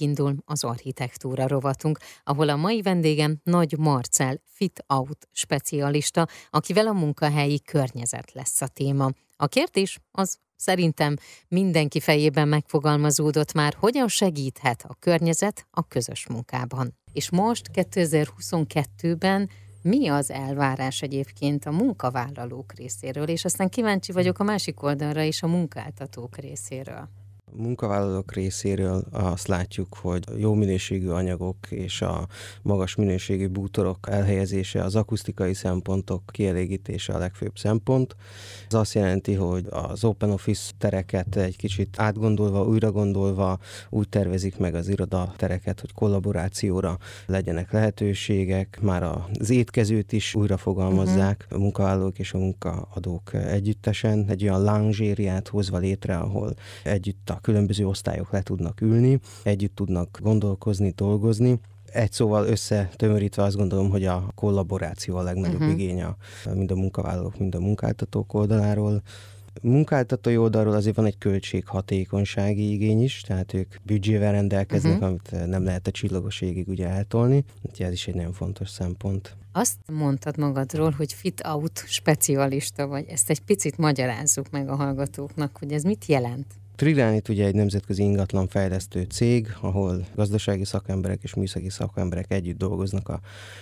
indul az architektúra rovatunk, ahol a mai vendégem Nagy Marcel Fit Out specialista, akivel a munkahelyi környezet lesz a téma. A kérdés az szerintem mindenki fejében megfogalmazódott már, hogyan segíthet a környezet a közös munkában. És most 2022-ben mi az elvárás egyébként a munkavállalók részéről, és aztán kíváncsi vagyok a másik oldalra is a munkáltatók részéről munkavállalók részéről azt látjuk, hogy jó minőségű anyagok és a magas minőségű bútorok elhelyezése, az akusztikai szempontok kielégítése a legfőbb szempont. Ez azt jelenti, hogy az open office tereket egy kicsit átgondolva, újra gondolva úgy tervezik meg az iroda tereket, hogy kollaborációra legyenek lehetőségek, már az étkezőt is újra fogalmazzák uh-huh. a munkavállalók és a munkaadók együttesen, egy olyan loungériát hozva létre, ahol együtt a különböző osztályok le tudnak ülni, együtt tudnak gondolkozni, dolgozni, egy szóval összetömörítve azt gondolom, hogy a kollaboráció a legnagyobb uh-huh. igény a, mind a munkavállalók, mind a munkáltatók oldaláról. Munkáltatói oldalról azért van egy költséghatékonysági igény is, tehát ők büdzsével rendelkeznek, uh-huh. amit nem lehet a csillagos égig ugye eltolni, úgyhogy ez is egy nagyon fontos szempont. Azt mondtad magadról, hogy fit out specialista vagy. Ezt egy picit magyarázzuk meg a hallgatóknak, hogy ez mit jelent. Trilánit ugye egy nemzetközi ingatlan fejlesztő cég, ahol gazdasági szakemberek és műszaki szakemberek együtt dolgoznak a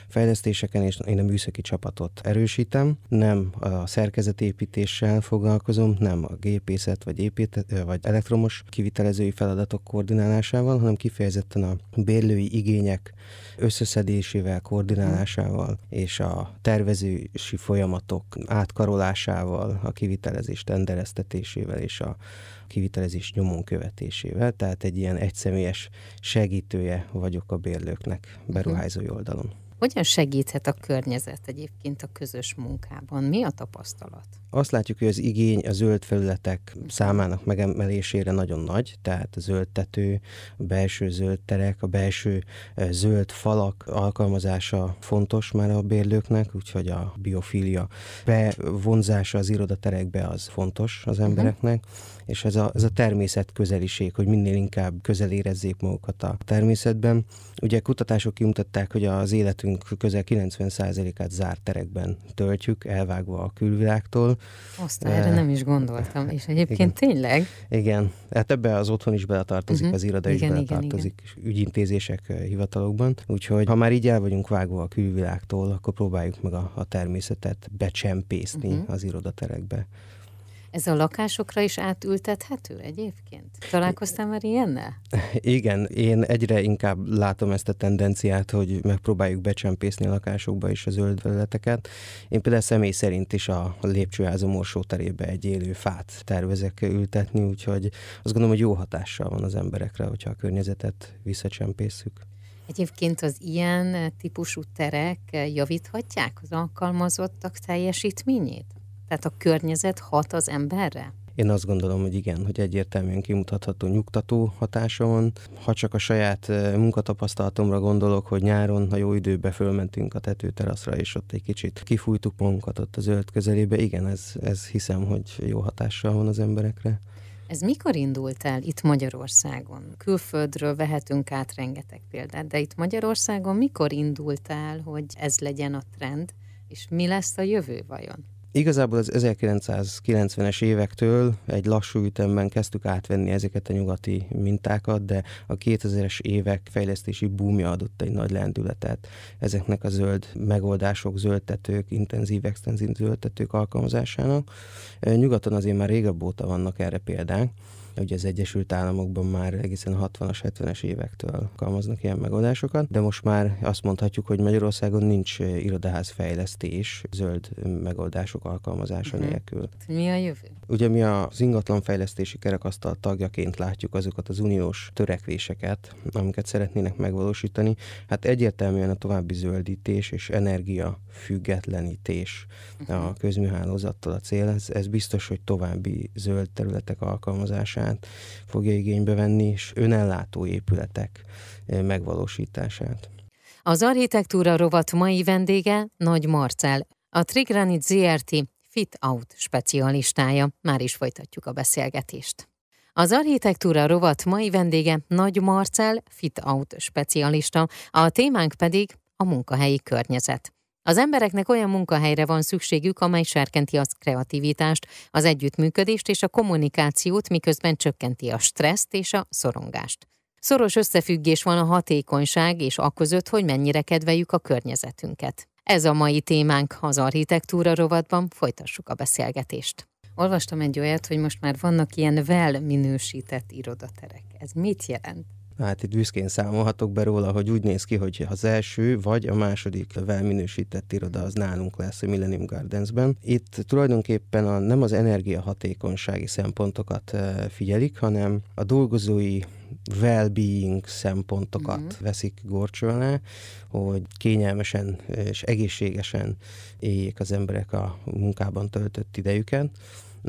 fejlesztéseken, és én a műszaki csapatot erősítem. Nem a szerkezetépítéssel foglalkozom, nem a gépészet vagy, építet, vagy elektromos kivitelezői feladatok koordinálásával, hanem kifejezetten a bérlői igények összeszedésével, koordinálásával és a tervezési folyamatok átkarolásával, a kivitelezés tendereztetésével és a kivitelezés nyomon követésével, tehát egy ilyen egyszemélyes segítője vagyok a bérlőknek beruházói oldalon. Hogyan segíthet a környezet egyébként a közös munkában? Mi a tapasztalat? Azt látjuk, hogy az igény a zöld felületek számának megemelésére nagyon nagy, tehát a zöld tető, a belső zöld terek, a belső e, zöld falak alkalmazása fontos már a bérlőknek, úgyhogy a biofília bevonzása az irodaterekbe az fontos az mhm. embereknek, uh-huh. és ez a, ez a természet közeliség, hogy minél inkább közel érezzék magukat a természetben. Ugye kutatások kimutatták, hogy az életünk közel 90%-át zárt terekben töltjük, elvágva a külvilágtól, azt erre nem is gondoltam, és egyébként igen. tényleg? Igen, hát ebbe az otthon is beletartozik, uh-huh. az iroda igen, is beletartozik, igen, igen. ügyintézések eh, hivatalokban. Úgyhogy ha már így el vagyunk vágva a külvilágtól, akkor próbáljuk meg a, a természetet becsempészni uh-huh. az irodaterekbe. Ez a lakásokra is átültethető egyébként? Találkoztál már ilyennel? Igen, én egyre inkább látom ezt a tendenciát, hogy megpróbáljuk becsempészni a lakásokba is a zöld felületeket. Én például személy szerint is a lépcsőházom orsó terébe egy élő fát tervezek ültetni, úgyhogy azt gondolom, hogy jó hatással van az emberekre, hogyha a környezetet visszacsempészük. Egyébként az ilyen típusú terek javíthatják az alkalmazottak teljesítményét? Tehát a környezet hat az emberre? Én azt gondolom, hogy igen, hogy egyértelműen kimutatható nyugtató hatása van. Ha csak a saját eh, munkatapasztalatomra gondolok, hogy nyáron, a jó időben fölmentünk a tetőteraszra, és ott egy kicsit kifújtuk magunkat ott a zöld közelébe, igen, ez, ez hiszem, hogy jó hatással van az emberekre. Ez mikor indult el itt Magyarországon? Külföldről vehetünk át rengeteg példát, de itt Magyarországon mikor indult el, hogy ez legyen a trend, és mi lesz a jövő vajon? Igazából az 1990-es évektől egy lassú ütemben kezdtük átvenni ezeket a nyugati mintákat, de a 2000-es évek fejlesztési búmja adott egy nagy lendületet ezeknek a zöld megoldások, zöldtetők, intenzív, extenzív zöldtetők alkalmazásának. Nyugaton azért már régebb óta vannak erre példák, Ugye az Egyesült Államokban már egészen 60-as, 70-es évektől alkalmaznak ilyen megoldásokat, de most már azt mondhatjuk, hogy Magyarországon nincs irodaház fejlesztés zöld megoldások alkalmazása uh-huh. nélkül. Mi a jövő? Ugye mi az ingatlan fejlesztési kerekasztal tagjaként látjuk azokat az uniós törekvéseket, amiket szeretnének megvalósítani. Hát egyértelműen a további zöldítés és energia függetlenítés uh-huh. a közműhálózattal a cél. Ez, ez biztos, hogy további zöld területek alkalmazását fogja igénybe venni, és önellátó épületek eh, megvalósítását. Az architektúra rovat mai vendége Nagy Marcel, a Trigranit ZRT Fit Out specialistája. Már is folytatjuk a beszélgetést. Az architektúra rovat mai vendége Nagy Marcel, fit out specialista, a témánk pedig a munkahelyi környezet. Az embereknek olyan munkahelyre van szükségük, amely serkenti az kreativitást, az együttműködést és a kommunikációt, miközben csökkenti a stresszt és a szorongást. Szoros összefüggés van a hatékonyság és a között, hogy mennyire kedveljük a környezetünket. Ez a mai témánk az architektúra rovatban, folytassuk a beszélgetést. Olvastam egy olyat, hogy most már vannak ilyen well minősített irodaterek. Ez mit jelent? Hát itt büszkén számolhatok be róla, hogy úgy néz ki, hogy az első vagy a második minősített iroda az nálunk lesz a Millennium Gardensben. Itt tulajdonképpen a, nem az energiahatékonysági szempontokat figyelik, hanem a dolgozói well-being szempontokat uh-huh. veszik gorcső alá, hogy kényelmesen és egészségesen éljék az emberek a munkában töltött idejüket.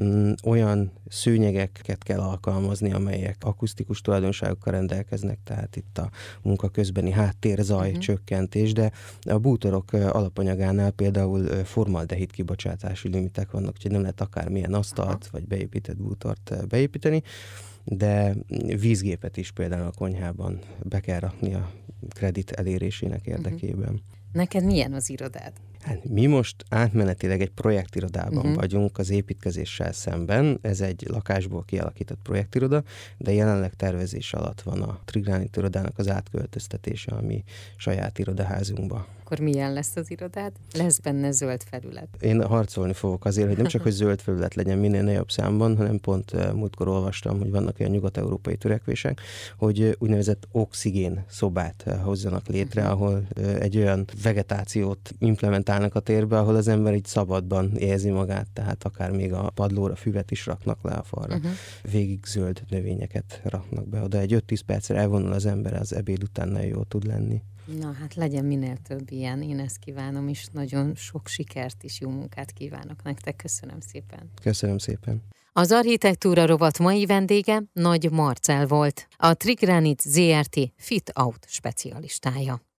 Mm, olyan szőnyegeket kell alkalmazni, amelyek akusztikus tulajdonságokkal rendelkeznek, tehát itt a munka közbeni háttérzaj uh-huh. csökkentés, de a bútorok alapanyagánál például formaldehid kibocsátási limitek vannak, úgyhogy nem lehet akármilyen asztalt uh-huh. vagy beépített bútort beépíteni, de vízgépet is például a konyhában be kell rakni a kredit elérésének mhm. érdekében. Uh-huh. Neked milyen az irodád? Hát mi most átmenetileg egy projektirodában uh-huh. vagyunk az építkezéssel szemben. Ez egy lakásból kialakított projektiroda, de jelenleg tervezés alatt van a Trigránit irodának az átköltöztetése a mi saját irodaházunkba akkor milyen lesz az irodád? Lesz benne zöld felület? Én harcolni fogok azért, hogy nem csak, hogy zöld felület legyen minél nagyobb számban, hanem pont eh, múltkor olvastam, hogy vannak olyan nyugat-európai törekvések, hogy eh, úgynevezett oxigén szobát eh, hozzanak létre, uh-huh. ahol egy olyan vegetációt implementálnak a térbe, ahol az ember így szabadban érzi magát, tehát akár még a padlóra füvet is raknak le a falra. Uh-huh. Végig zöld növényeket raknak be oda. Egy 5-10 percre elvonul az ember, az ebéd után nagyon jól tud lenni. Na hát legyen minél több ilyen, én ezt kívánom, és nagyon sok sikert és jó munkát kívánok nektek. Köszönöm szépen. Köszönöm szépen. Az architektúra rovat mai vendége Nagy Marcel volt, a Trigranit ZRT Fit Out specialistája.